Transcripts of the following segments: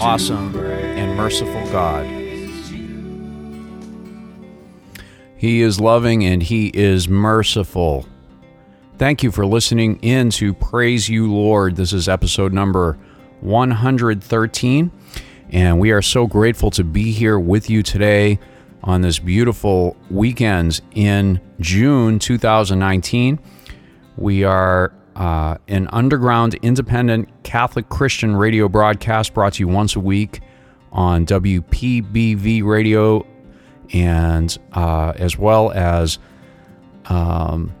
awesome, and merciful God. He is loving and He is merciful. Thank you for listening in to Praise You Lord. This is episode number 113. And we are so grateful to be here with you today on this beautiful weekend in June 2019. We are uh, an underground independent Catholic Christian radio broadcast brought to you once a week on WPBV radio and uh, as well as um,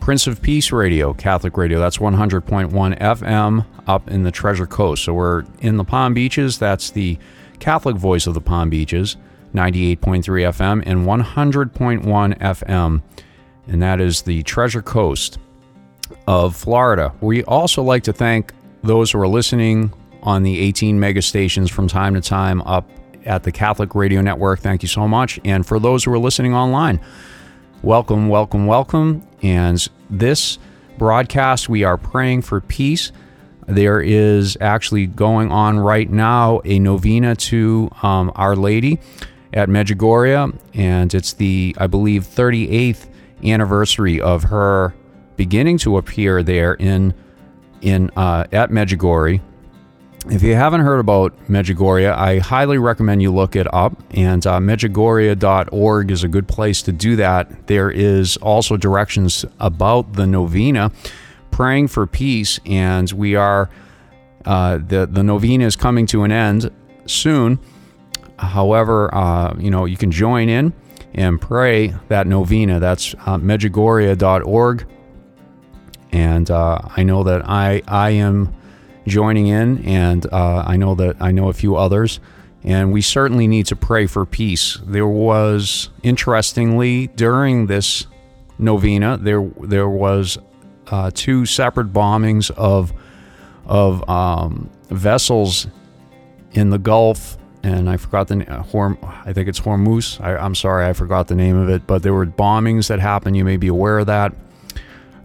Prince of Peace Radio, Catholic Radio. That's 100.1 FM up in the Treasure Coast. So we're in the Palm Beaches. That's the Catholic voice of the Palm Beaches, 98.3 FM and 100.1 FM. And that is the Treasure Coast of Florida. We also like to thank those who are listening on the 18 mega stations from time to time up at the Catholic Radio Network. Thank you so much. And for those who are listening online, welcome, welcome, welcome. And this broadcast, we are praying for peace. There is actually going on right now a novena to um, Our Lady at Medjugorje, and it's the, I believe, 38th anniversary of her beginning to appear there in in uh, at Medjugorje. If you haven't heard about Medjugorje, I highly recommend you look it up. And uh, Medjugorje.org is a good place to do that. There is also directions about the novena, praying for peace, and we are uh, the the novena is coming to an end soon. However, uh, you know you can join in and pray that novena. That's uh, Medjugorje.org and uh, I know that I I am joining in, and uh, I know that I know a few others, and we certainly need to pray for peace. There was, interestingly, during this novena, there there was uh, two separate bombings of of um, vessels in the Gulf. And I forgot the uh, Horm. I think it's Hormuz. I, I'm sorry, I forgot the name of it. But there were bombings that happened. You may be aware of that.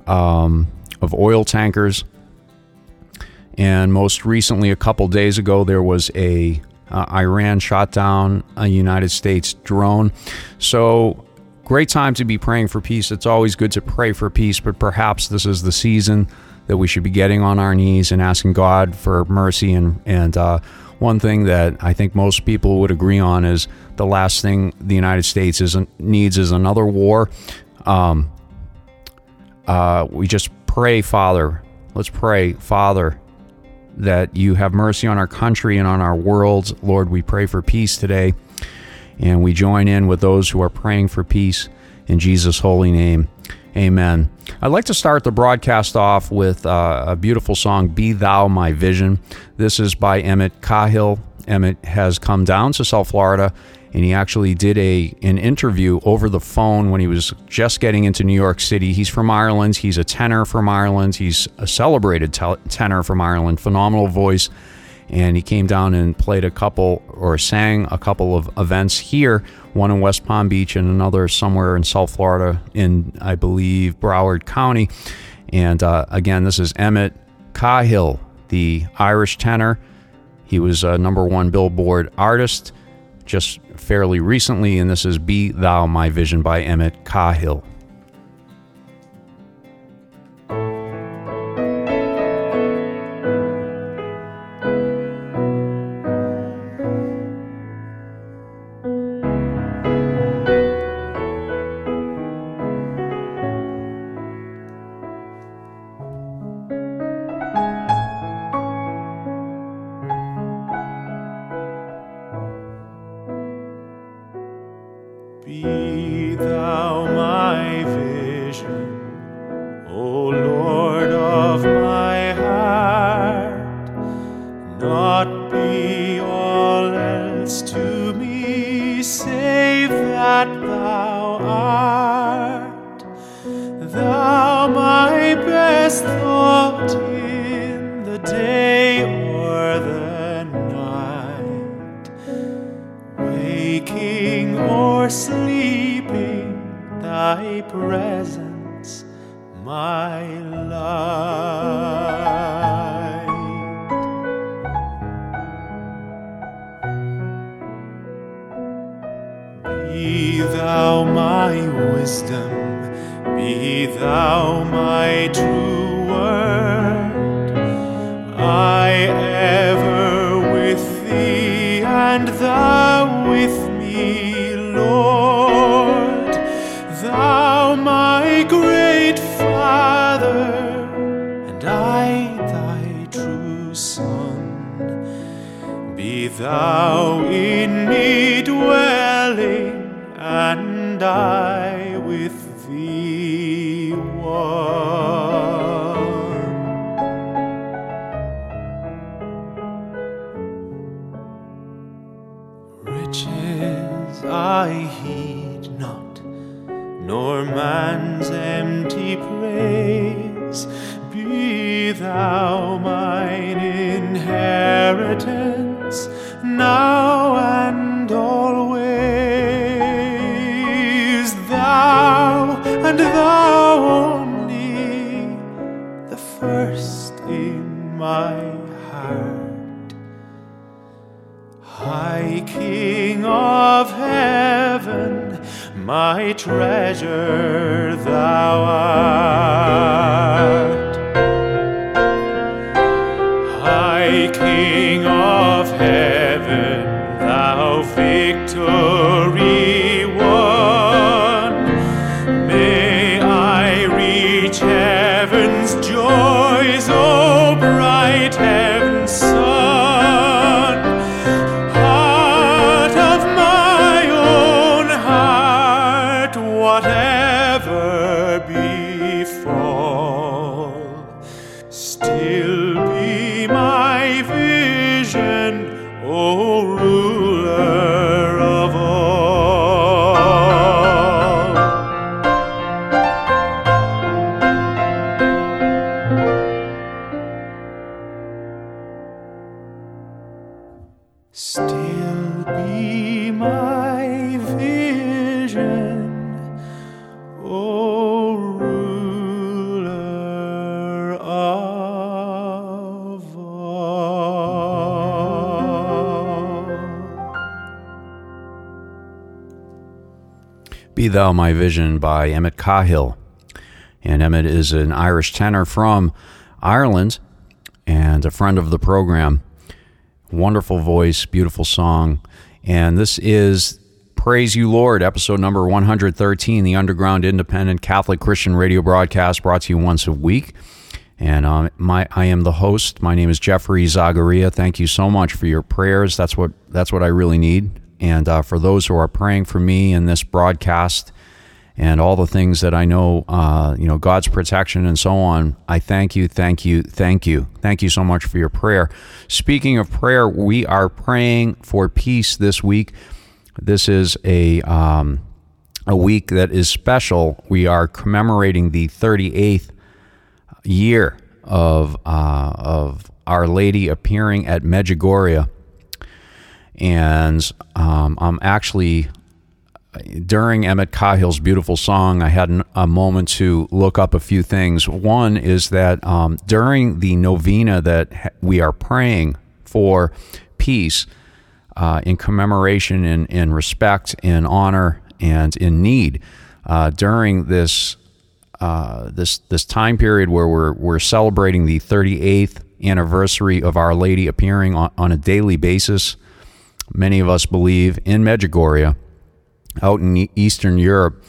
Um, of oil tankers. And most recently, a couple days ago, there was a uh, Iran shot down a United States drone. So great time to be praying for peace. It's always good to pray for peace, but perhaps this is the season that we should be getting on our knees and asking God for mercy. And and uh, one thing that I think most people would agree on is the last thing the United States is, needs is another war. Um, uh, we just pray, Father. Let's pray, Father, that you have mercy on our country and on our world. Lord, we pray for peace today. And we join in with those who are praying for peace in Jesus' holy name. Amen. I'd like to start the broadcast off with uh, a beautiful song, Be Thou My Vision. This is by Emmett Cahill. Emmett has come down to South Florida and he actually did a an interview over the phone when he was just getting into New York City. He's from Ireland. He's a tenor from Ireland. He's a celebrated tenor from Ireland. Phenomenal voice, and he came down and played a couple or sang a couple of events here. One in West Palm Beach and another somewhere in South Florida, in I believe Broward County. And uh, again, this is Emmett Cahill, the Irish tenor. He was a number one Billboard artist just fairly recently, and this is Be Thou My Vision by Emmett Cahill. wisdom. Thou My Vision by Emmett Cahill. And Emmett is an Irish tenor from Ireland and a friend of the program. Wonderful voice, beautiful song. And this is Praise You Lord, episode number 113, the Underground Independent Catholic Christian radio broadcast brought to you once a week. And um, my, I am the host. My name is Jeffrey Zagaria. Thank you so much for your prayers. That's what that's what I really need. And uh, for those who are praying for me in this broadcast and all the things that I know, uh, you know, God's protection and so on, I thank you, thank you, thank you, thank you so much for your prayer. Speaking of prayer, we are praying for peace this week. This is a um, a week that is special. We are commemorating the 38th year of uh, of Our Lady appearing at Medjugorje, and um, I'm actually during Emmett Cahill's beautiful song, I had a moment to look up a few things. One is that um, during the novena that we are praying for peace, uh, in commemoration, in, in respect, in honor, and in need, uh, during this uh, this this time period where we're we're celebrating the 38th anniversary of Our Lady appearing on, on a daily basis. Many of us believe in Medjugorje out in Eastern Europe.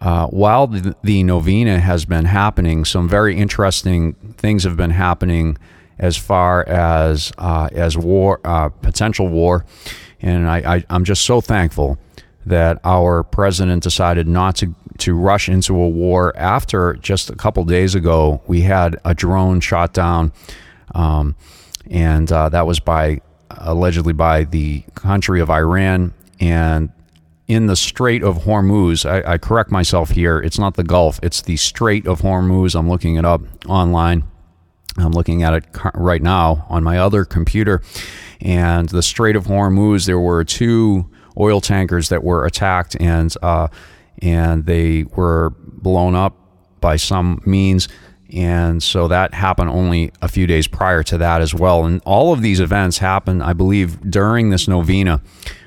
Uh, while the, the novena has been happening, some very interesting things have been happening as far as uh, as war, uh, potential war, and I, I, I'm just so thankful that our president decided not to to rush into a war. After just a couple days ago, we had a drone shot down, um, and uh, that was by allegedly by the country of Iran, and in the Strait of Hormuz. I, I correct myself here. It's not the Gulf. It's the Strait of Hormuz. I'm looking it up online. I'm looking at it right now on my other computer. And the Strait of Hormuz, there were two oil tankers that were attacked, and uh, and they were blown up by some means. And so that happened only a few days prior to that as well. And all of these events happened, I believe, during this novena,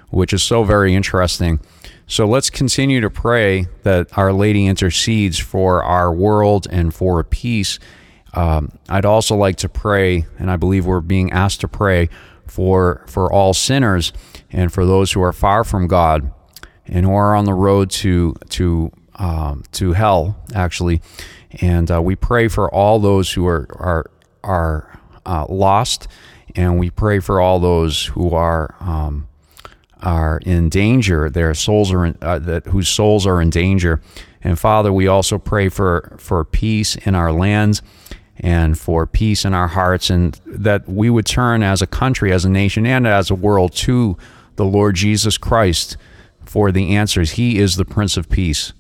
which is so very interesting. So let's continue to pray that Our Lady intercedes for our world and for peace. Um, I'd also like to pray, and I believe we're being asked to pray for for all sinners and for those who are far from God and who are on the road to to um, to hell, actually. And uh, we pray for all those who are are are uh, lost and we pray for all those who are um, are in danger. Their souls are in, uh, that whose souls are in danger. And Father, we also pray for for peace in our lands and for peace in our hearts, and that we would turn as a country, as a nation, and as a world to the Lord Jesus Christ for the answers. He is the Prince of Peace.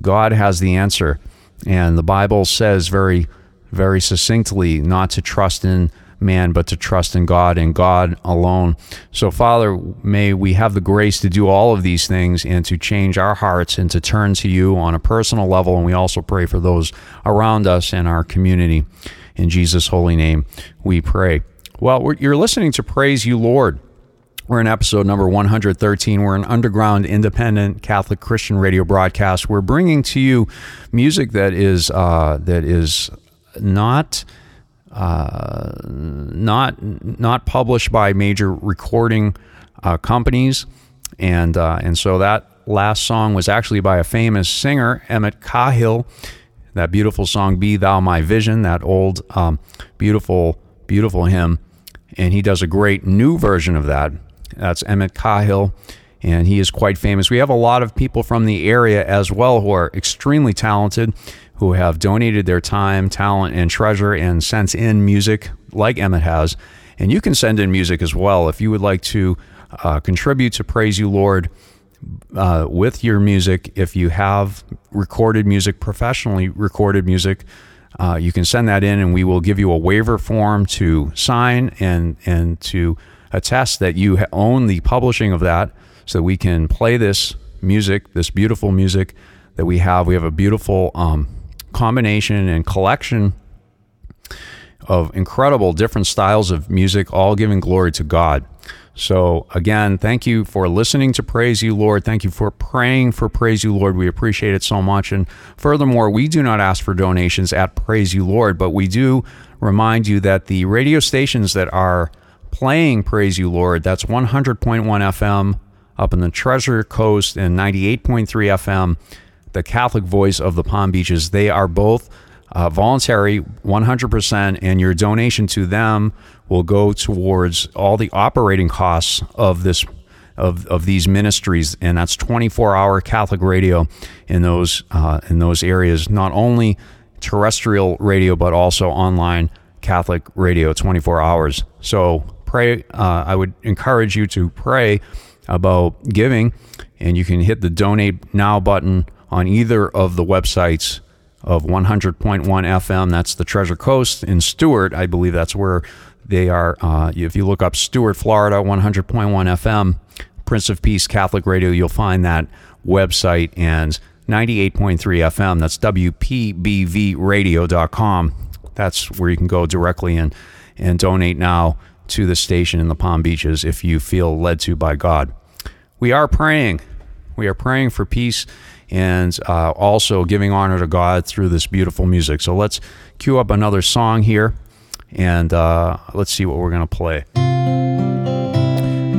God has the answer. And the Bible says very, very succinctly not to trust in man, but to trust in God and God alone. So, Father, may we have the grace to do all of these things and to change our hearts and to turn to you on a personal level. And we also pray for those around us and our community. In Jesus' holy name, we pray. Well, you're listening to Praise You, Lord. We're in episode number 113. We're an underground, independent Catholic Christian radio broadcast. We're bringing to you music that is uh, that is not uh, not not published by major recording uh, companies, and uh, and so that last song was actually by a famous singer, Emmett Cahill. That beautiful song, "Be Thou My Vision," that old um, beautiful beautiful hymn, and he does a great new version of that that's Emmett Cahill, and he is quite famous. We have a lot of people from the area as well who are extremely talented, who have donated their time, talent, and treasure and sent in music like Emmett has. And you can send in music as well if you would like to uh, contribute to Praise You Lord. Uh, with your music, if you have recorded music, professionally recorded music, uh, you can send that in, and we will give you a waiver form to sign and and to attest that you own the publishing of that so that we can play this music, this beautiful music that we have. We have a beautiful um, combination and collection of incredible different styles of music, all giving glory to God. So, again, thank you for listening to Praise You, Lord. Thank you for praying for Praise You, Lord. We appreciate it so much. And furthermore, we do not ask for donations at Praise You, Lord, but we do remind you that the radio stations that are playing Praise You Lord. That's 100.1 FM up in the Treasure Coast and 98.3 FM, the Catholic Voice of the Palm Beaches. They are both uh, voluntary, 100%, and your donation to them will go towards all the operating costs of this of, of these ministries, and that's 24-hour Catholic radio in those uh, in those areas. Not only terrestrial radio, but also online Catholic radio, 24 hours. So pray. Uh, I would encourage you to pray about giving, and you can hit the donate now button on either of the websites of 100.1 FM. That's the Treasure Coast in Stuart. I believe that's where they are. Uh, if you look up Stuart, Florida, 100.1 FM, Prince of Peace Catholic Radio, you'll find that website and 98.3 FM. That's WPBVradio.com. That's where you can go directly and, and donate now to the station in the Palm Beaches if you feel led to by God. We are praying. We are praying for peace and uh, also giving honor to God through this beautiful music. So let's cue up another song here and uh, let's see what we're going to play.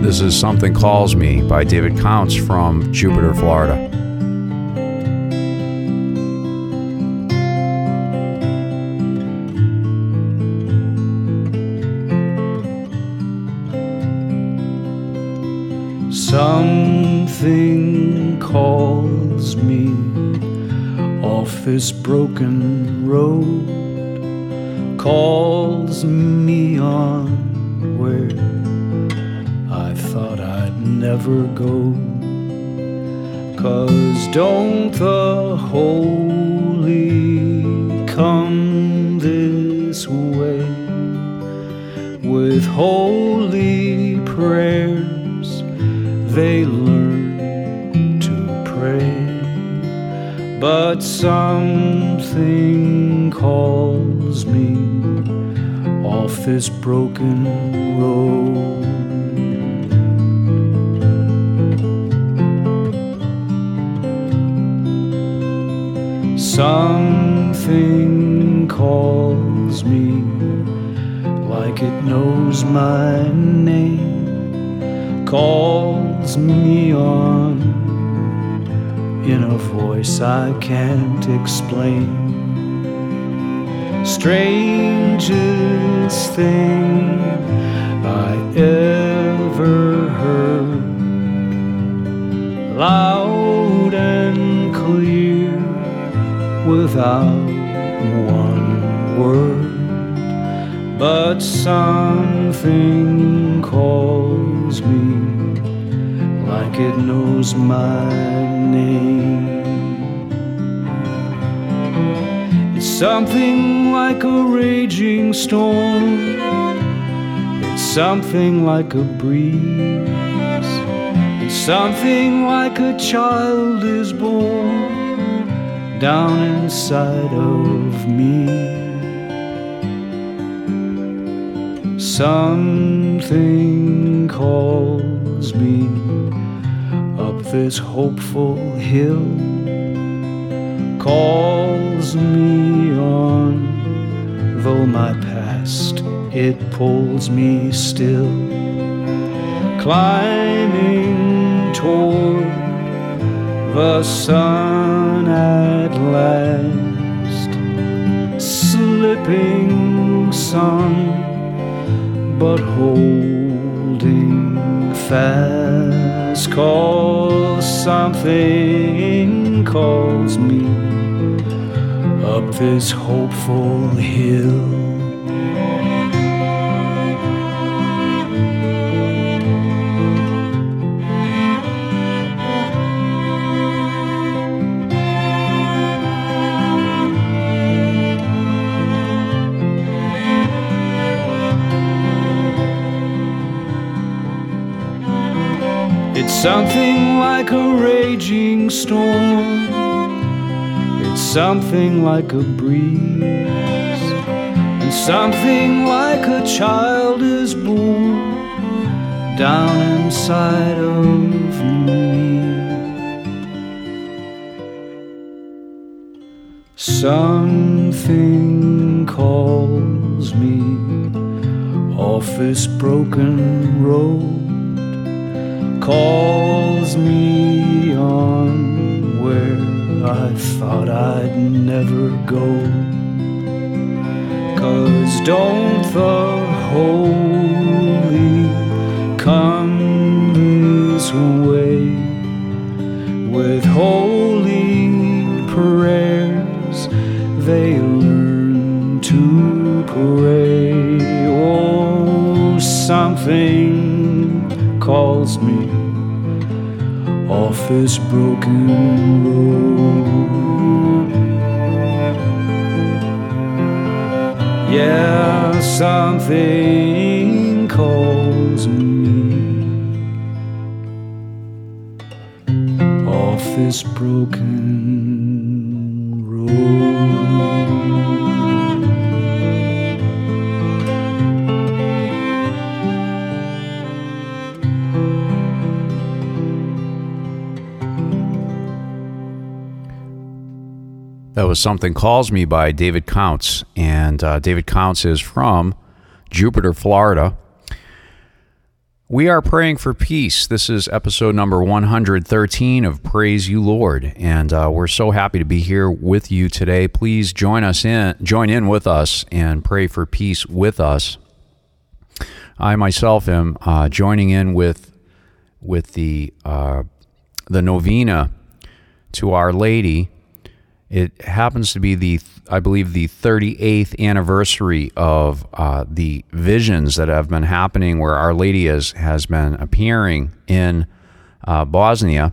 This is Something Calls Me by David Counts from Jupiter, Florida. Something calls me off this broken road, calls me on where I thought I'd never go. Cause don't the holy come this way with holy prayers? They learn to pray, but something calls me off this broken road. Something calls me like it knows my name me on in a voice I can't explain. Strangest thing I ever heard. Loud and clear without one word. But something calls me it knows my name. It's something like a raging storm. It's something like a breeze. It's something like a child is born down inside of me. Something calls me this hopeful hill, calls me on, though my past it pulls me still, climbing toward the sun at last, slipping some but holding fast cause something calls me up this hopeful hill something like a raging storm. It's something like a breeze. And something like a child is born down inside of me. Something calls me off this broken road calls me on where I thought I'd never go. Cause don't the holy this broken road. Yeah, something calls me off this broken Was Something Calls Me by David Counts. And uh, David Counts is from Jupiter, Florida. We are praying for peace. This is episode number 113 of Praise You Lord. And uh, we're so happy to be here with you today. Please join us in, join in with us and pray for peace with us. I myself am uh, joining in with with the uh, the novena to Our Lady. It happens to be the, I believe, the 38th anniversary of uh, the visions that have been happening where Our Lady has, has been appearing in uh, Bosnia.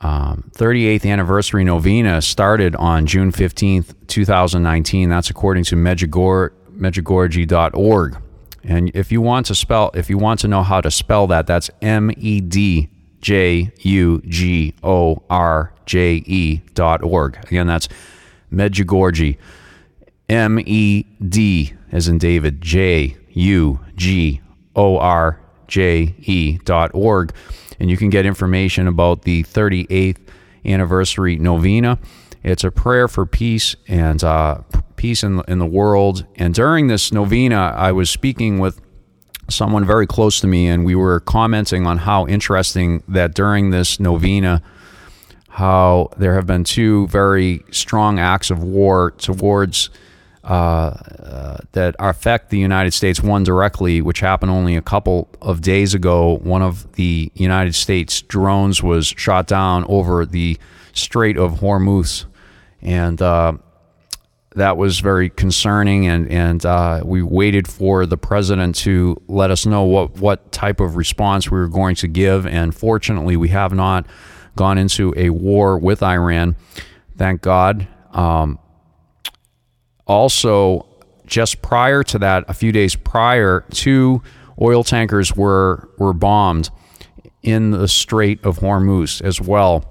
Um, 38th anniversary novena started on June 15th, 2019. That's according to Medjugor, Medjugorje.org. And if you want to spell, if you want to know how to spell that, that's M E D J U G O R J E dot org. Again, that's Medjugorje. M E D as in David, J U G O R J E dot org. And you can get information about the 38th anniversary novena. It's a prayer for peace and uh, peace in, in the world. And during this novena, I was speaking with someone very close to me, and we were commenting on how interesting that during this novena, how there have been two very strong acts of war towards uh, uh, that affect the United States. One directly, which happened only a couple of days ago. One of the United States drones was shot down over the Strait of Hormuz and uh, that was very concerning. And and uh, we waited for the president to let us know what what type of response we were going to give. And fortunately, we have not gone into a war with Iran. Thank God. Um, also, just prior to that, a few days prior, two oil tankers were were bombed in the Strait of Hormuz as well,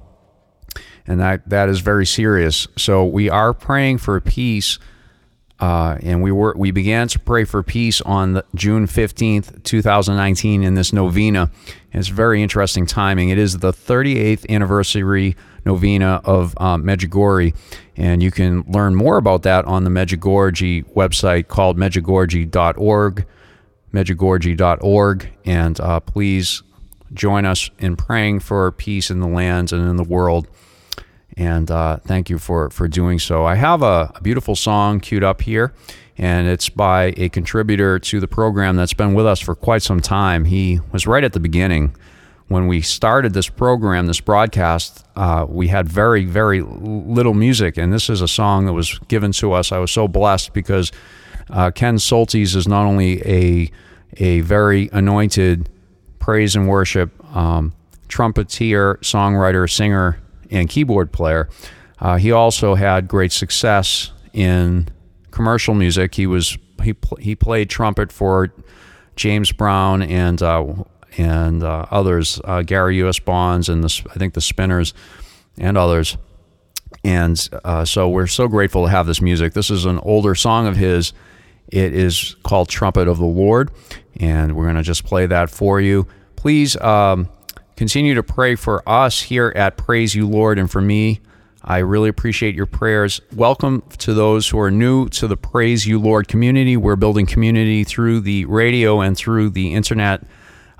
and that that is very serious. So we are praying for peace, uh, and we were we began to pray for peace on the, June fifteenth, two thousand nineteen, in this novena. It's very interesting timing. It is the thirty eighth anniversary novena of um, Medjugorje, and you can learn more about that on the Medjugorje website called medjugorje.org, medjugorje.org, and uh, please join us in praying for peace in the lands and in the world. And uh, thank you for, for doing so. I have a, a beautiful song queued up here, and it's by a contributor to the program that's been with us for quite some time. He was right at the beginning when we started this program, this broadcast, uh, we had very, very little music, and this is a song that was given to us. I was so blessed because uh, Ken Soltis is not only a a very anointed praise and worship um, trumpeter, songwriter, singer, and keyboard player. Uh, he also had great success in commercial music. He was he pl- he played trumpet for James Brown and uh, and uh, others, uh, Gary U.S. Bonds and the, I think the Spinners and others. And uh, so we're so grateful to have this music. This is an older song of his. It is called Trumpet of the Lord, and we're going to just play that for you. Please um, continue to pray for us here at Praise You Lord and for me. I really appreciate your prayers. Welcome to those who are new to the Praise You Lord community. We're building community through the radio and through the internet.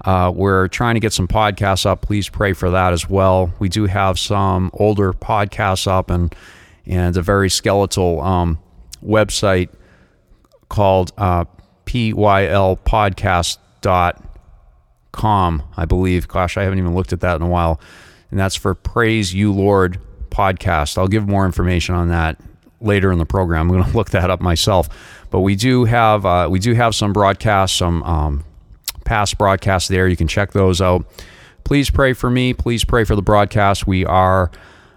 Uh, we're trying to get some podcasts up. Please pray for that as well. We do have some older podcasts up and and a very skeletal um, website called uh, pylpodcast.com, I believe. Gosh, I haven't even looked at that in a while. And that's for Praise You Lord podcast. I'll give more information on that later in the program. I'm going to look that up myself. But we do have uh, we do have some broadcasts, some um, past broadcasts there. You can check those out. Please pray for me. Please pray for the broadcast. We are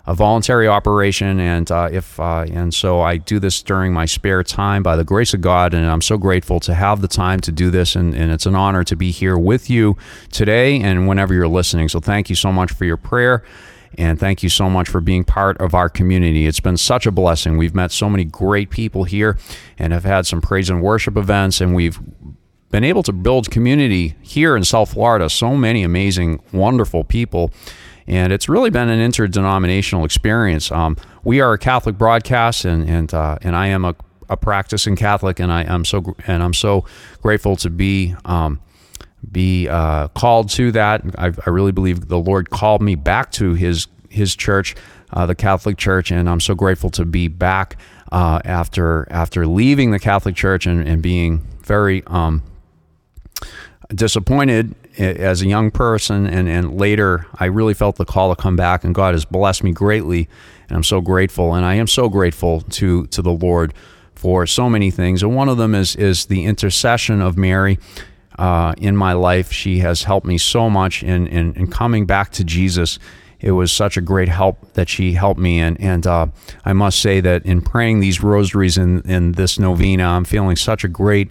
a voluntary operation, and uh, if uh, and so I do this during my spare time by the grace of God, and I'm so grateful to have the time to do this, and, and it's an honor to be here with you today and whenever you're listening. So thank you so much for your prayer. And thank you so much for being part of our community. It's been such a blessing. We've met so many great people here and have had some praise and worship events, and we've been able to build community here in South Florida. So many amazing, wonderful people. And it's really been an interdenominational experience. Um, we are a Catholic broadcast, and and uh, and I am a, a practicing Catholic, and I am so and I'm so grateful to be um, be uh, called to that. I, I, really believe the Lord called me back to His His church, uh, the Catholic Church, and I'm so grateful to be back uh, after after leaving the Catholic Church and, and being very um, disappointed as a young person and, and later i really felt the call to come back and god has blessed me greatly and i'm so grateful and i am so grateful to to the lord for so many things. And one of them is is the intercession of mary uh, in my life. She has helped me so much in, in, in coming back to jesus. It was such a great help that she helped me and and uh, I must say that in praying these rosaries in, in this novena I'm feeling such a great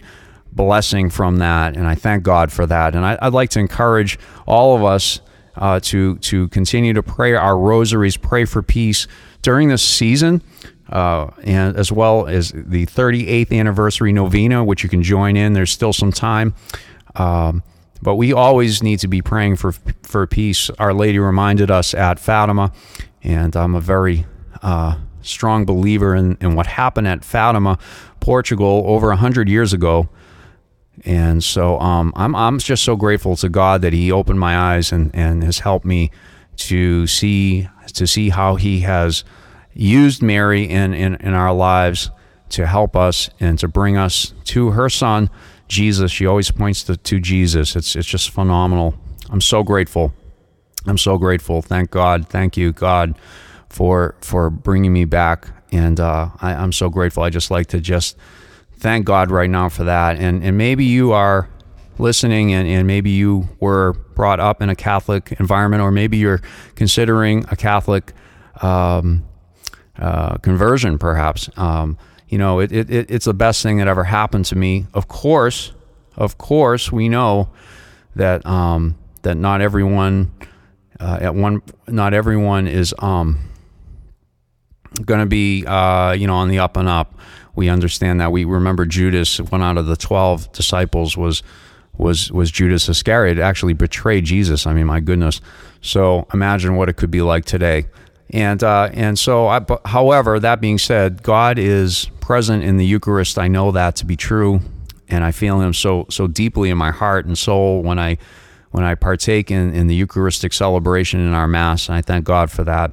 blessing from that, and I thank God for that. And I, would like to encourage all of us uh, to to continue to pray our rosaries, pray for peace during this season, uh, and as well as the 38th anniversary novena, which you can join in. There's still some time. Um, but we always need to be praying for for peace. Our Lady reminded us at Fatima, and I'm a very uh, strong believer in, in what happened at Fatima, Portugal, over hundred years ago. And so um, I'm, I'm just so grateful to God that He opened my eyes and, and has helped me to see to see how He has used Mary in, in, in our lives to help us and to bring us to her Son, Jesus. She always points to, to Jesus. It's, it's just phenomenal. I'm so grateful. I'm so grateful. Thank God. Thank you, God, for for bringing me back and uh, I, I'm so grateful. I just like to just thank God right now for that. And and maybe you are listening and, and maybe you were brought up in a Catholic environment, or maybe you're considering a Catholic um, uh, conversion, perhaps. Um, you know, it, it, it's the best thing that ever happened to me. Of course, of course, we know that um, that not everyone uh, at one not everyone is um, going to be uh, you know on the up and up. We understand that. We remember Judas, one out of the twelve disciples, was was was Judas Iscariot actually betrayed Jesus. I mean, my goodness. So imagine what it could be like today. And uh, and so, I, however, that being said, God is present in the Eucharist. I know that to be true, and I feel Him so so deeply in my heart and soul when I when I partake in, in the Eucharistic celebration in our Mass. And I thank God for that.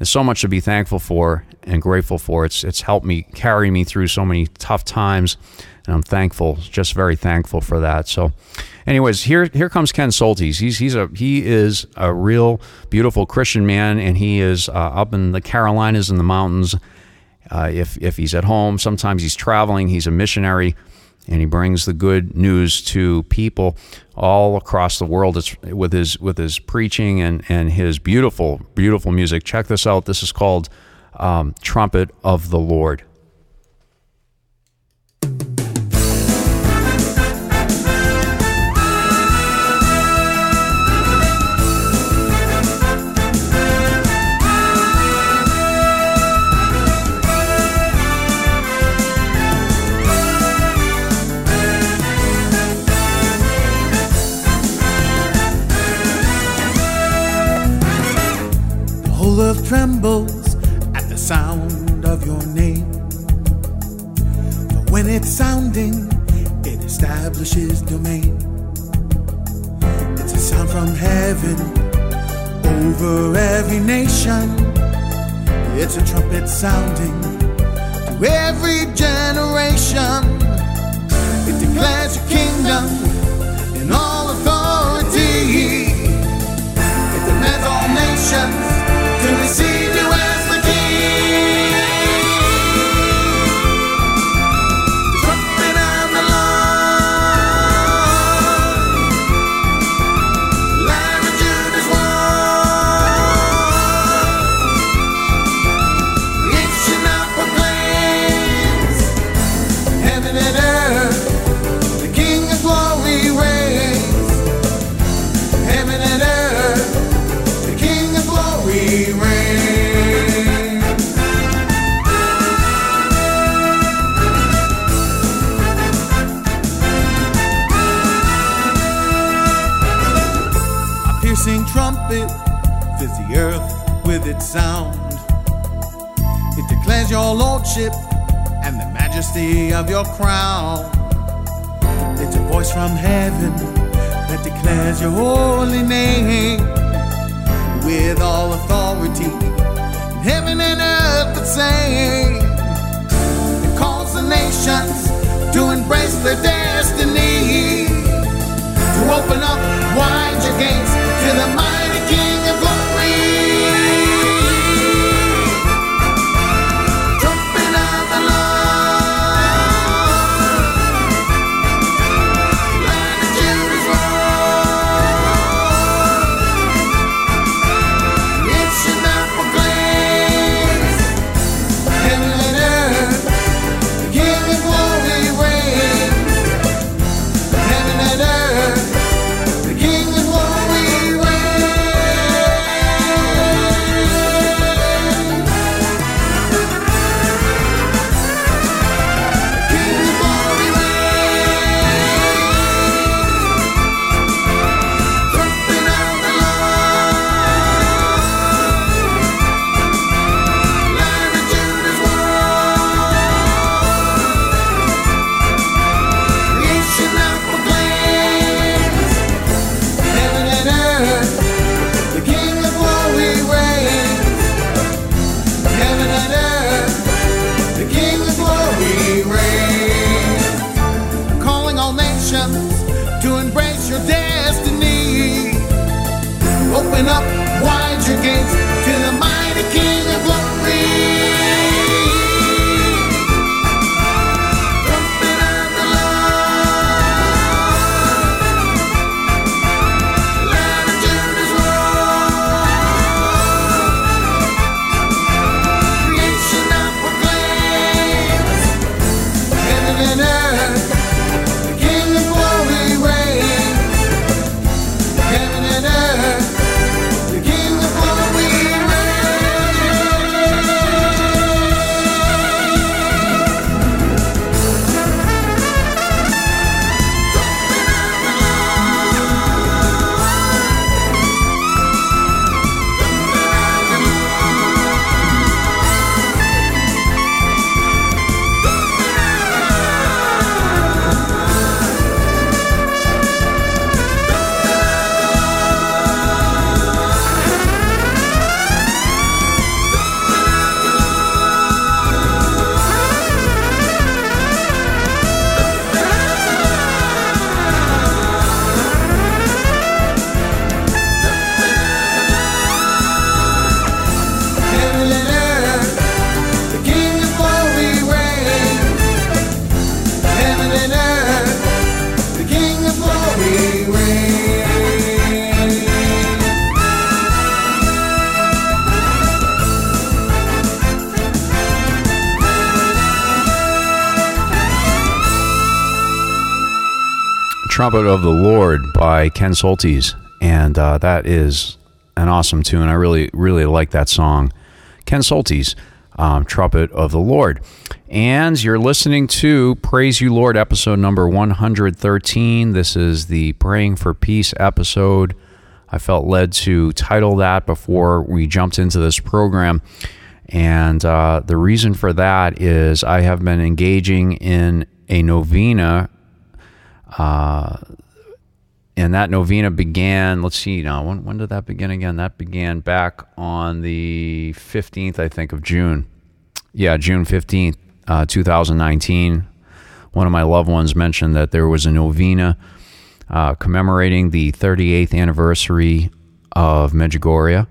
There's so much to be thankful for and grateful for. It's it's helped me carry me through so many tough times, and I'm thankful, just very thankful for that. So, anyways, here here comes Ken Soltis. He's he's a he is a real beautiful Christian man, and he is uh, up in the Carolinas in the mountains. Uh, if if he's at home, sometimes he's traveling. He's a missionary and he brings the good news to people all across the world. It's with his with his preaching and and his beautiful beautiful music. Check this out. This is called um, "Trumpet of the Lord." It establishes domain. It's a sound from heaven over every nation. It's a trumpet sounding to every generation. It declares your kingdom in all authority. It demands all nations its sound. It declares your lordship and the majesty of your crown. It's a voice from heaven that declares your holy name with all authority heaven and earth the same. It calls the nations to embrace their destiny, to open up wide your gates to the mighty Trumpet of the Lord by Ken Soltis. And uh, that is an awesome tune. I really, really like that song. Ken Soltis, um, Trumpet of the Lord. And you're listening to Praise You Lord episode number 113. This is the Praying for Peace episode. I felt led to title that before we jumped into this program. And uh, the reason for that is I have been engaging in a novena. Uh, and that novena began, let's see now, when, when did that begin again? That began back on the 15th, I think, of June. Yeah, June 15th, uh, 2019. One of my loved ones mentioned that there was a novena uh, commemorating the 38th anniversary of Medjugorje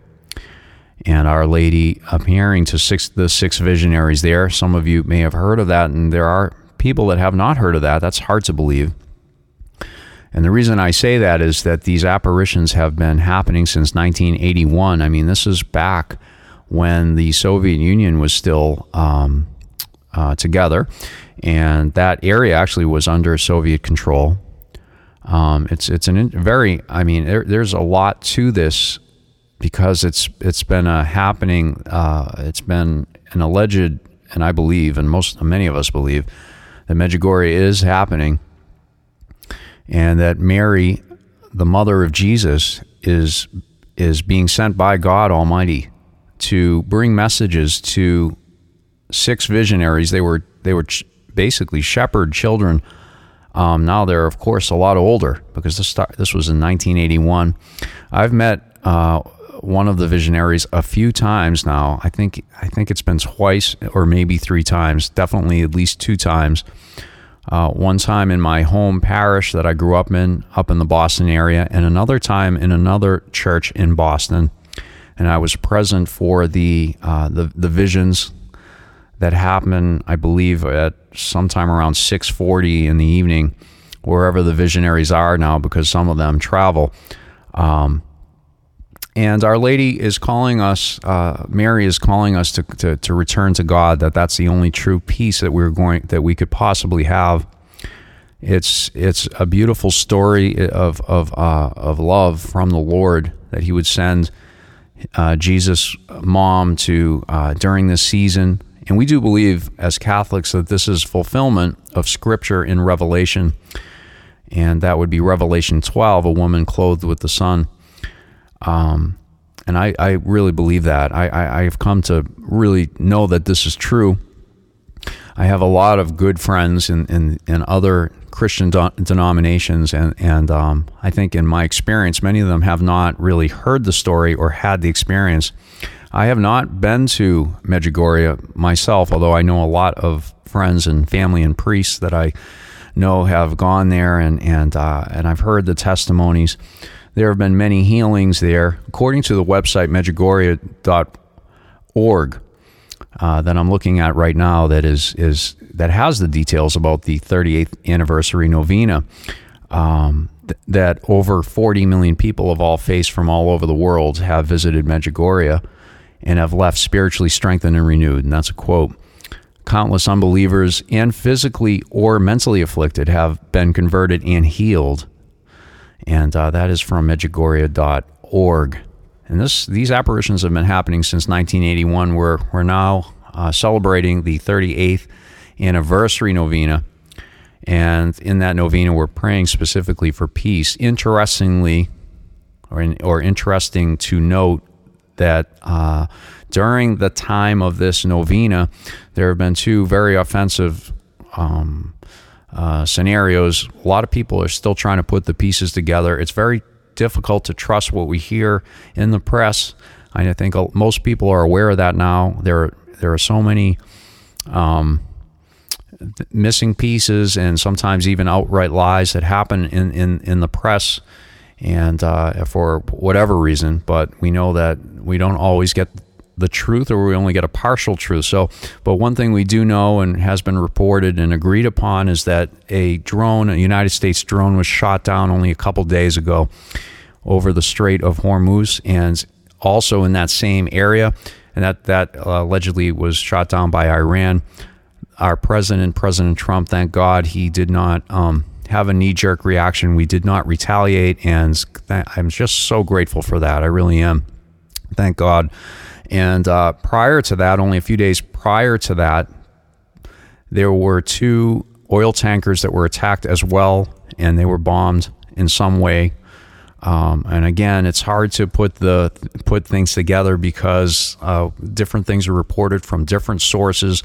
and Our Lady appearing to six the six visionaries there. Some of you may have heard of that, and there are people that have not heard of that. That's hard to believe. And the reason I say that is that these apparitions have been happening since 1981. I mean, this is back when the Soviet Union was still um, uh, together, and that area actually was under Soviet control. Um, it's it's an very I mean there, there's a lot to this because it's it's been a happening uh, it's been an alleged and I believe and most many of us believe that Medjugorje is happening and that Mary the mother of Jesus is is being sent by God Almighty to bring messages to six visionaries they were they were ch- basically shepherd children um, now they're of course a lot older because this this was in 1981 I've met uh, one of the visionaries a few times now. I think I think it's been twice or maybe three times. Definitely at least two times. Uh, one time in my home parish that I grew up in, up in the Boston area, and another time in another church in Boston. And I was present for the uh, the, the visions that happened, I believe, at sometime around 6:40 in the evening, wherever the visionaries are now, because some of them travel. Um, and Our Lady is calling us, uh, Mary is calling us to, to, to return to God. That that's the only true peace that we're going that we could possibly have. It's it's a beautiful story of of uh, of love from the Lord that He would send uh, Jesus' mom to uh, during this season, and we do believe as Catholics that this is fulfillment of Scripture in Revelation, and that would be Revelation twelve, a woman clothed with the sun. Um, and I, I really believe that. I, I, I've come to really know that this is true. I have a lot of good friends in, in, in other Christian do- denominations, and, and um, I think in my experience, many of them have not really heard the story or had the experience. I have not been to Medjugorje myself, although I know a lot of friends and family and priests that I know have gone there, and and uh, and I've heard the testimonies. There have been many healings there. According to the website medjugorje.org uh, that I'm looking at right now, that is is that has the details about the 38th anniversary novena. Um, th- that over 40 million people of all faiths from all over the world have visited Medjugorje and have left spiritually strengthened and renewed. And that's a quote. Countless unbelievers and physically or mentally afflicted have been converted and healed and uh, that is from medjugorje.org. And this these apparitions have been happening since 1981. We're we're now uh, celebrating the 38th anniversary novena, and in that novena, we're praying specifically for peace. Interestingly, or in, or interesting to note that uh, during the time of this novena, there have been two very offensive. Um, uh, scenarios, a lot of people are still trying to put the pieces together. It's very difficult to trust what we hear in the press. I think most people are aware of that now. There, there are so many um, missing pieces and sometimes even outright lies that happen in, in, in the press and uh, for whatever reason. But we know that we don't always get the truth or we only get a partial truth. So, but one thing we do know and has been reported and agreed upon is that a drone, a United States drone, was shot down only a couple days ago over the Strait of Hormuz and also in that same area. And that, that uh, allegedly was shot down by Iran. Our president, President Trump, thank God he did not um, have a knee jerk reaction. We did not retaliate, and I'm just so grateful for that. I really am. Thank God. And uh, prior to that, only a few days prior to that, there were two oil tankers that were attacked as well, and they were bombed in some way. Um, and again, it's hard to put the put things together because uh, different things are reported from different sources,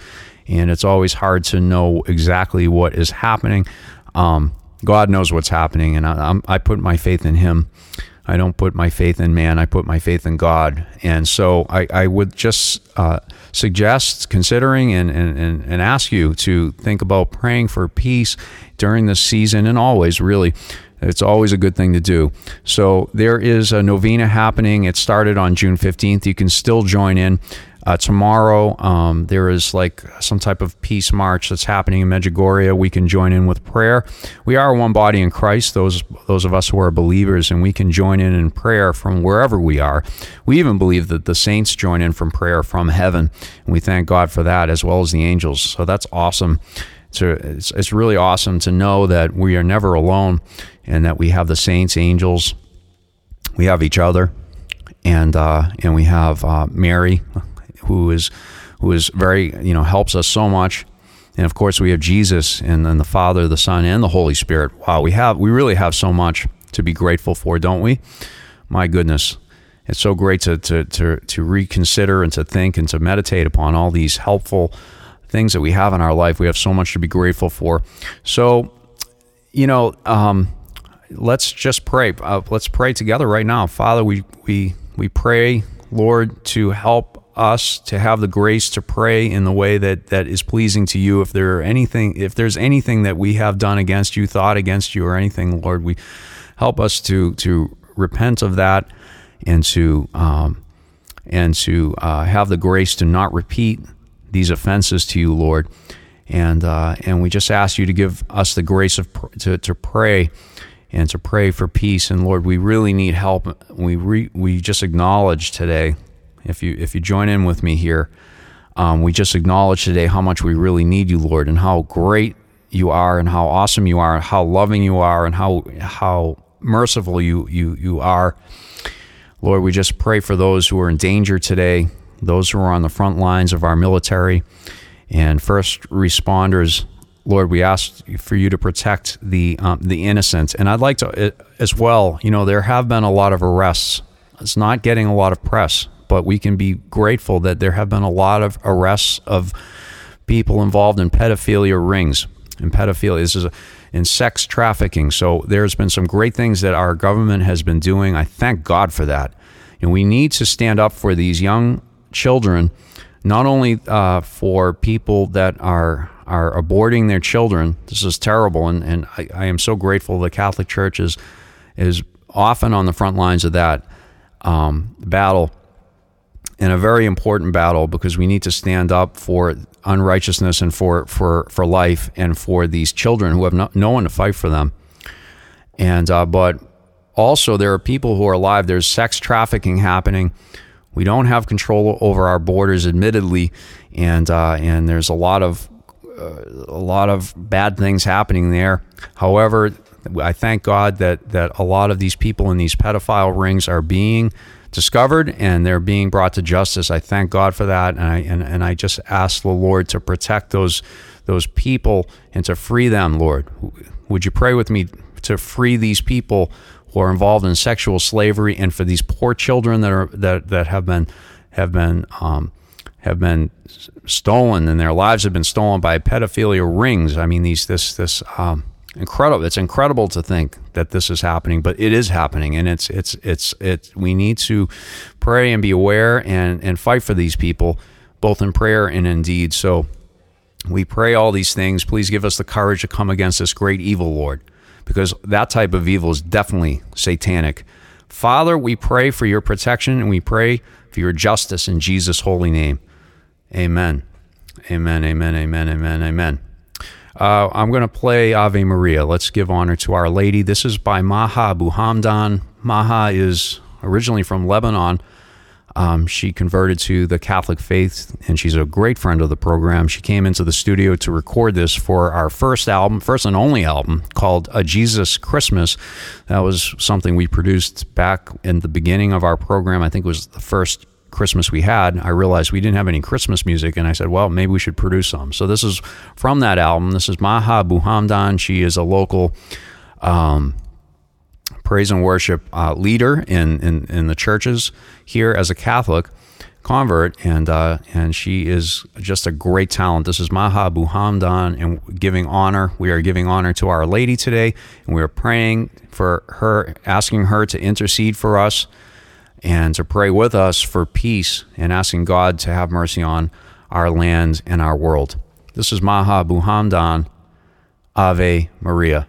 and it's always hard to know exactly what is happening. Um, God knows what's happening, and I, I put my faith in Him. I don't put my faith in man. I put my faith in God. And so I, I would just uh, suggest considering and, and, and ask you to think about praying for peace during this season and always, really. It's always a good thing to do. So there is a novena happening. It started on June 15th. You can still join in. Uh, tomorrow, um, there is like some type of peace march that's happening in Medjugorje. We can join in with prayer. We are one body in Christ. Those those of us who are believers, and we can join in in prayer from wherever we are. We even believe that the saints join in from prayer from heaven, and we thank God for that as well as the angels. So that's awesome. So it's, it's really awesome to know that we are never alone, and that we have the saints, angels, we have each other, and uh, and we have uh, Mary who is who is very you know helps us so much. And of course we have jesus and then the father the son and the holy spirit. Wow we have we really have so much to be grateful for don't we? My goodness. It's so great to to to, to reconsider and to think and to meditate upon all these helpful things that we have in our life. We have so much to be grateful for. So you know um, let's just pray. Uh, let's pray together right now. Father we we we pray lord to help us to have the grace to pray in the way that that is pleasing to you. If there are anything if there's anything that we have done against you thought against you or anything lord we help us to to repent of that and to um, and to uh, have the grace to not repeat these offenses to you lord. And uh, and we just ask you to give us the grace of pr- to, to pray and to pray for peace. And lord we really need help. We re- we just acknowledge today if you if you join in with me here, um, we just acknowledge today how much we really need you, Lord, and how great you are, and how awesome you are, and how loving you are, and how how merciful you you you are. Lord, we just pray for those who are in danger today, those who are on the front lines of our military and first responders. Lord, we ask for you to protect the um, the innocent, and I'd like to uh, as well. You know, there have been a lot of arrests. It's not getting a lot of press but we can be grateful that there have been a lot of arrests of people involved in pedophilia rings. And pedophilia this is a, in sex trafficking. So there's been some great things that our government has been doing. I thank God for that. And we need to stand up for these young children, not only uh, for people that are are aborting their children. This is terrible, and, and I, I am so grateful the Catholic Church is is often on the front lines of that um, battle in a very important battle because we need to stand up for unrighteousness and for, for, for life and for these children who have no, no one to fight for them. And uh, but also there are people who are alive. There's sex trafficking happening. We don't have control over our borders, admittedly, and uh, and there's a lot of uh, a lot of bad things happening there. However, I thank God that that a lot of these people in these pedophile rings are being discovered and they're being brought to justice. I thank God for that, and I and, and I just ask the Lord to protect those those people and to free them. Lord, would you pray with me to free these people who are involved in sexual slavery and for these poor children that are that that have been have been um, have been stolen and their lives have been stolen by pedophilia rings. I mean these this this um, incredible. It's incredible to think that this is happening, but it is happening, and it's it's it's it. We need to pray and be aware and and fight for these people, both in prayer and in deed. So we pray all these things. Please give us the courage to come against this great evil, Lord, because that type of evil is definitely satanic. Father, we pray for your protection and we pray for your justice in Jesus' holy name. Amen. Amen. Amen. Amen. Amen. Amen. Uh, I'm going to play Ave Maria. Let's give honor to Our Lady. This is by Maha Abu Hamdan. Maha is originally from Lebanon. Um, she converted to the Catholic faith, and she's a great friend of the program. She came into the studio to record this for our first album, first and only album, called A Jesus Christmas. That was something we produced back in the beginning of our program. I think it was the first Christmas we had. I realized we didn't have any Christmas music, and I said, well, maybe we should produce some. So this is from that album. This is Maha Abu Hamdan. She is a local. Um, praise and worship uh, leader in, in, in the churches here as a Catholic convert, and uh, and she is just a great talent. This is Maha Abu Hamdan, and giving honor. We are giving honor to Our Lady today, and we are praying for her, asking her to intercede for us and to pray with us for peace, and asking God to have mercy on our land and our world. This is Maha Abu Hamdan, Ave Maria.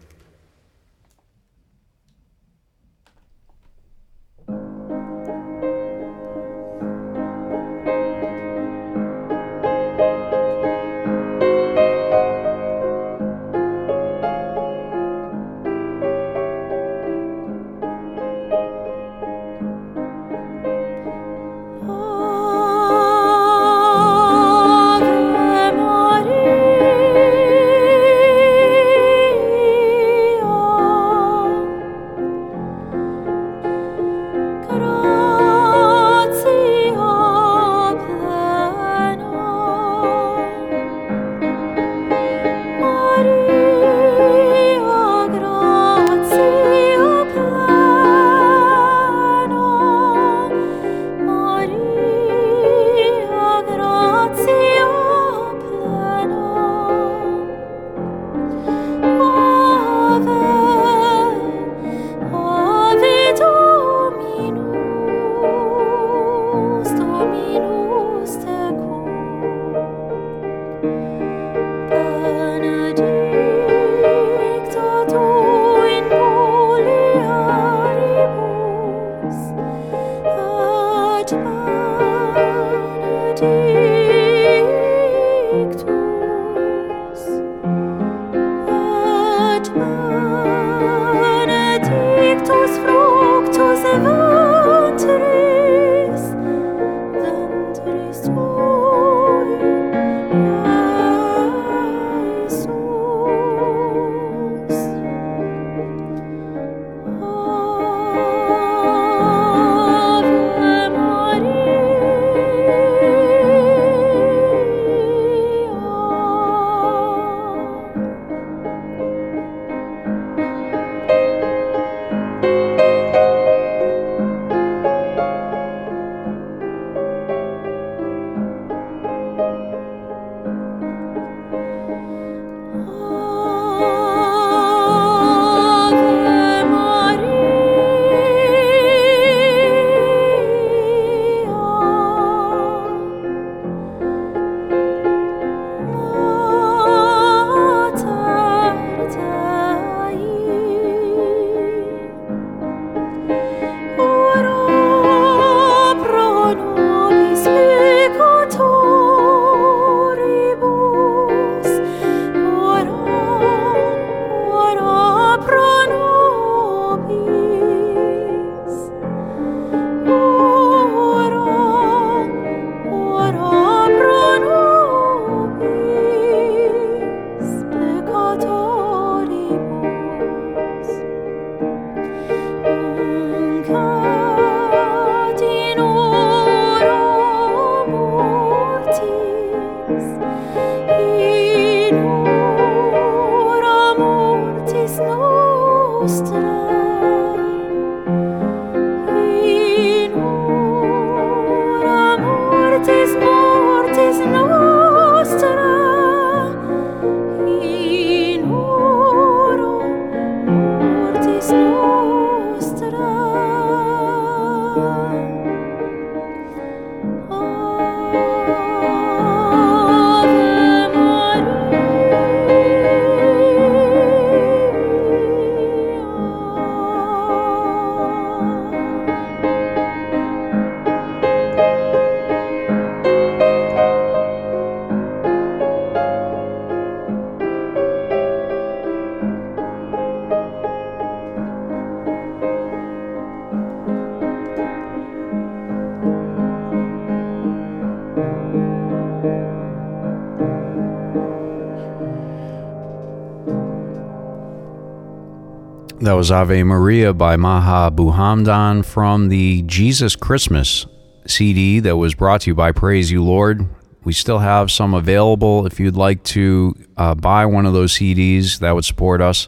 That was Ave Maria by Maha Abu Hamdan from the Jesus Christmas CD that was brought to you by Praise You Lord. We still have some available. If you'd like to uh, buy one of those CDs, that would support us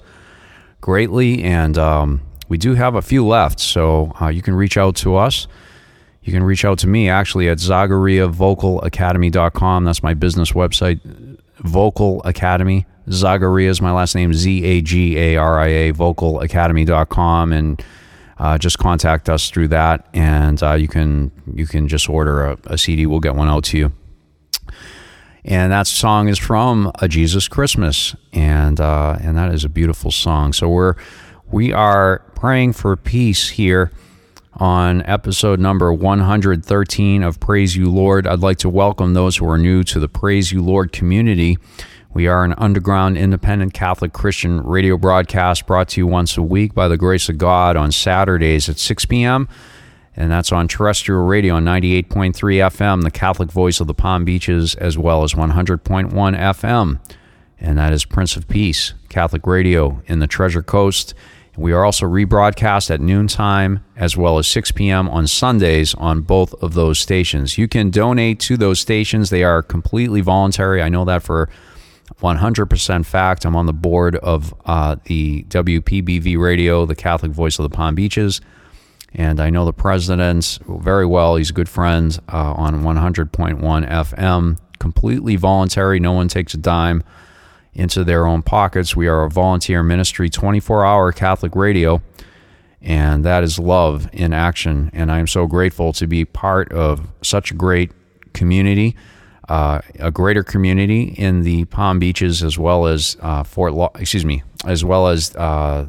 greatly. And um, we do have a few left, so uh, you can reach out to us. You can reach out to me actually at ZagariaVocalAcademy.com. That's my business website, Vocal Academy. Zagaria is my last name, Z A G A R I A, vocalacademy.com. And uh, just contact us through that. And uh, you can you can just order a, a CD. We'll get one out to you. And that song is from A Jesus Christmas. And, uh, and that is a beautiful song. So we're, we are praying for peace here on episode number 113 of Praise You Lord. I'd like to welcome those who are new to the Praise You Lord community. We are an underground independent Catholic Christian radio broadcast brought to you once a week by the grace of God on Saturdays at 6 p.m. And that's on terrestrial radio on 98.3 FM, the Catholic voice of the Palm Beaches, as well as 100.1 FM. And that is Prince of Peace, Catholic radio in the Treasure Coast. We are also rebroadcast at noontime as well as 6 p.m. on Sundays on both of those stations. You can donate to those stations, they are completely voluntary. I know that for 100% fact. I'm on the board of uh, the WPBV radio, the Catholic voice of the Palm Beaches. And I know the president very well. He's a good friend uh, on 100.1 FM, completely voluntary. No one takes a dime into their own pockets. We are a volunteer ministry, 24 hour Catholic radio, and that is love in action. And I am so grateful to be part of such a great community, uh, a greater community in the Palm Beaches as well as uh, Fort, Law- excuse me, as well as uh,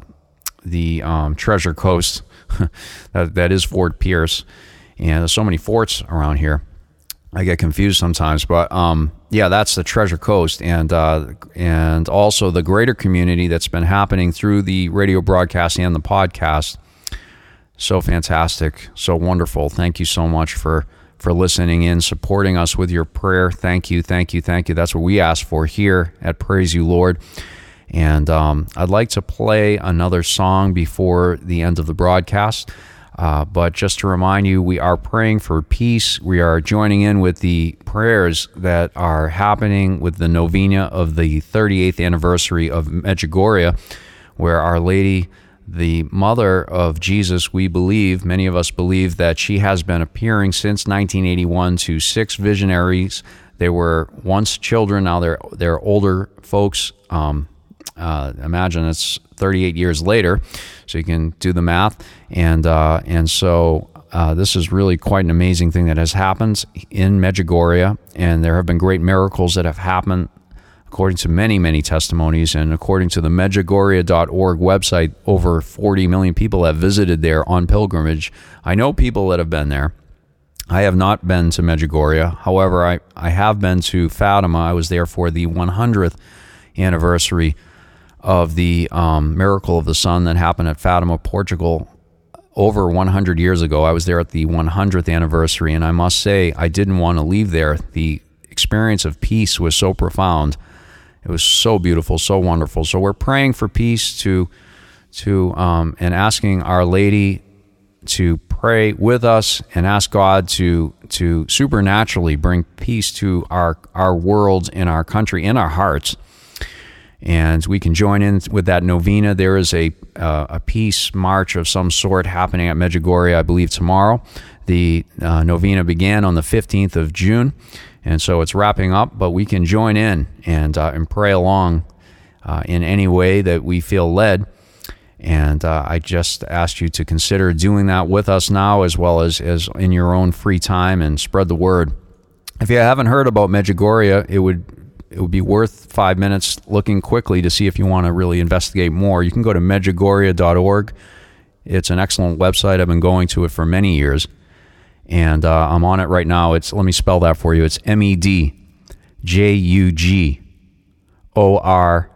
the um, Treasure Coast. that, that is Fort Pierce, and there's so many forts around here. I get confused sometimes, but um, yeah, that's the Treasure Coast, and uh, and also the greater community that's been happening through the radio broadcast and the podcast. So fantastic, so wonderful. Thank you so much for for listening in, supporting us with your prayer. Thank you, thank you, thank you. That's what we ask for here at Praise You Lord. And um, I'd like to play another song before the end of the broadcast. Uh, but just to remind you, we are praying for peace. We are joining in with the prayers that are happening with the novena of the 38th anniversary of Medjugorje, where Our Lady, the mother of Jesus, we believe, many of us believe that she has been appearing since 1981 to six visionaries. They were once children, now they're, they're older folks. Um, uh, imagine it's 38 years later, so you can do the math. And uh, and so uh, this is really quite an amazing thing that has happened in Medjugorje, and there have been great miracles that have happened. According to many, many testimonies, and according to the Medjugorje.org website, over 40 million people have visited there on pilgrimage. I know people that have been there. I have not been to Medjugorje. However, I, I have been to Fatima. I was there for the 100th anniversary of the um, miracle of the sun that happened at Fatima, Portugal, over 100 years ago. I was there at the 100th anniversary, and I must say, I didn't want to leave there. The experience of peace was so profound. It was so beautiful, so wonderful. So we're praying for peace to, to, um, and asking Our Lady to pray with us and ask God to to supernaturally bring peace to our our world, in our country, in our hearts and we can join in with that novena. There is a uh, a peace march of some sort happening at Medjugorje, I believe, tomorrow. The uh, novena began on the 15th of June, and so it's wrapping up. But we can join in and uh, and pray along uh, in any way that we feel led. And uh, I just ask you to consider doing that with us now, as well as as in your own free time, and spread the word. If you haven't heard about Medjugorje, it would it would be worth five minutes looking quickly to see if you want to really investigate more. You can go to medjugorje.org. It's an excellent website. I've been going to it for many years, and uh, I'm on it right now. It's let me spell that for you. It's M E D J U G O R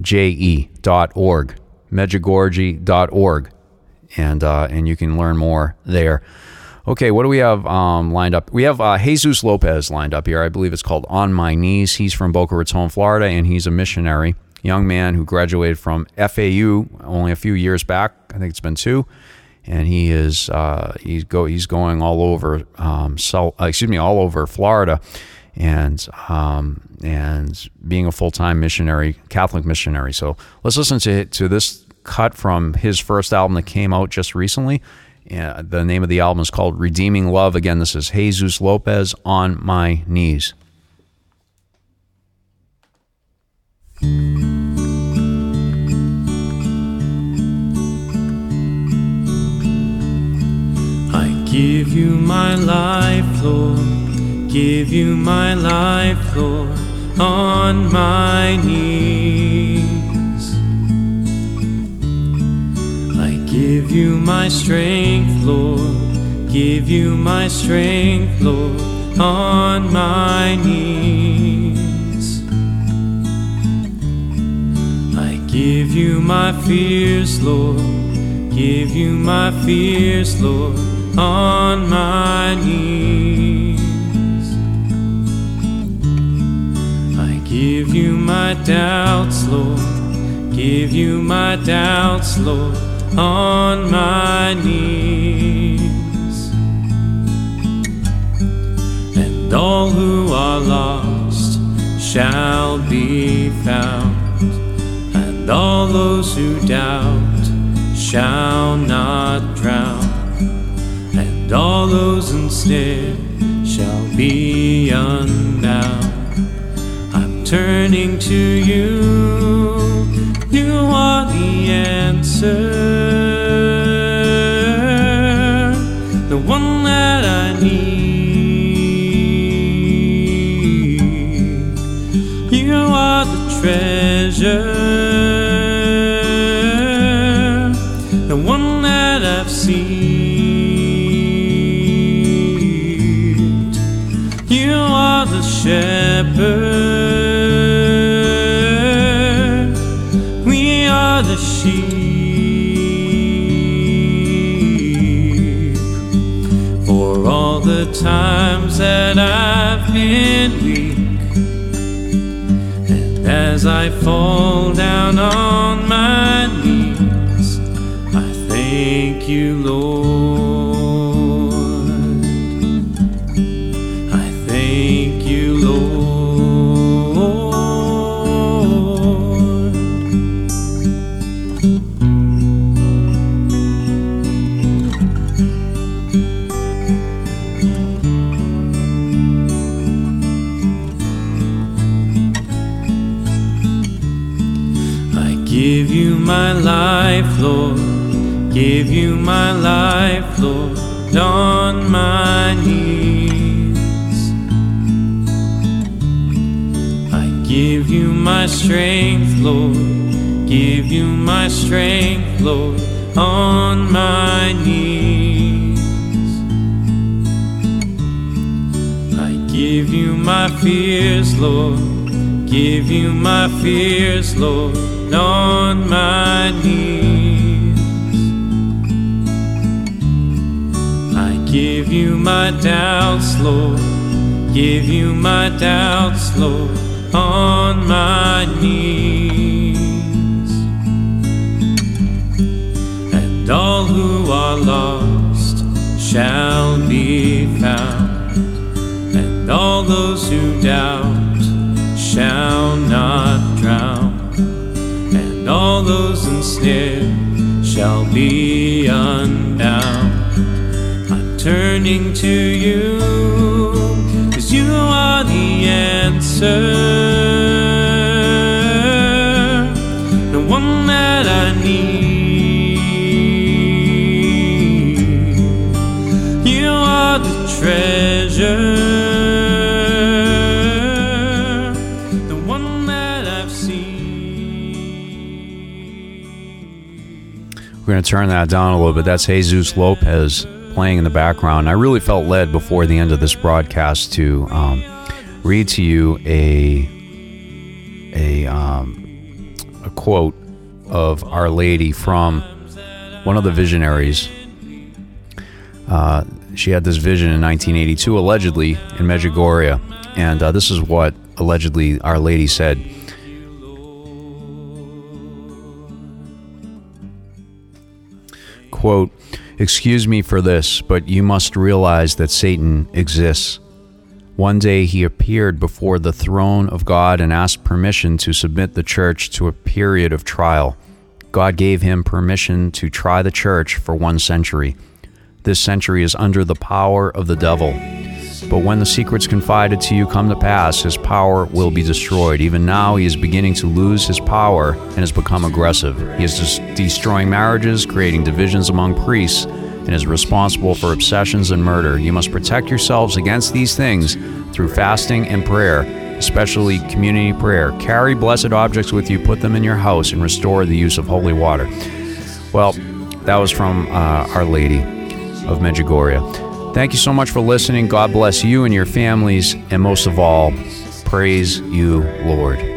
J E dot org, dot org, and uh, and you can learn more there. Okay, what do we have um, lined up? We have uh, Jesus Lopez lined up here. I believe it's called On My Knees. He's from Boca Raton, Florida, and he's a missionary. young man who graduated from FAU only a few years back. I think it's been two, and he is uh, he's go he's going all over um, so, uh, excuse me all over Florida, and um, and being a full time missionary, Catholic missionary. So let's listen to to this cut from his first album that came out just recently. Uh, the name of the album is called Redeeming Love. Again, this is Jesus Lopez on my knees. Give you my life, Lord. Give you my life, Lord, on my knees. I give you my strength, Lord. Give you my strength, Lord, on my knees. I give you my fears, Lord. Give you my fears, Lord, on my knees. I give you my doubts, Lord. Give you my doubts, Lord, on my knees. And all who are lost shall be found and all those who doubt shall not drown, and all those ensnared shall be unbound. I'm turning to you, you are the answer, the one that I need. You are the treasure, the times that I've been weak. And as I fall down on my knees, I thank you, Lord. Life, Lord, on my knees. I give you my strength, Lord. Give you my strength, Lord, on my knees. I give you my fears, Lord. Give you my fears, Lord, on my knees. Give you my doubts, Lord. Give you my doubts, Lord, on my knees. And all who are lost shall be found and all those who doubt shall not drown, and all those ensnared shall be unbound. Turning to you, cause you are the answer, the one that I need. You are the treasure, the one that I've seen. We're going to turn that down a little bit. That's Jesus Lopez playing in the background. I really felt led before the end of this broadcast to um, read to you a a, um, a quote of Our Lady from one of the visionaries. Uh, she had this vision in 1982, allegedly in Medjugorje, and uh, this is what allegedly Our Lady said. Quote Excuse me for this, but you must realize that Satan exists. One day he appeared before the throne of God and asked permission to submit the church to a period of trial. God gave him permission to try the church for one century. This century is under the power of the devil. But when the secrets confided to you come to pass, his power will be destroyed. Even now, he is beginning to lose his power and has become aggressive. He is des- destroying marriages, creating divisions among priests, and is responsible for obsessions and murder. You must protect yourselves against these things through fasting and prayer, especially community prayer. Carry blessed objects with you, put them in your house, and restore the use of holy water. Well, that was from uh, Our Lady of Medjugorje. Thank you so much for listening. God bless you and your families, and most of all, praise you, Lord.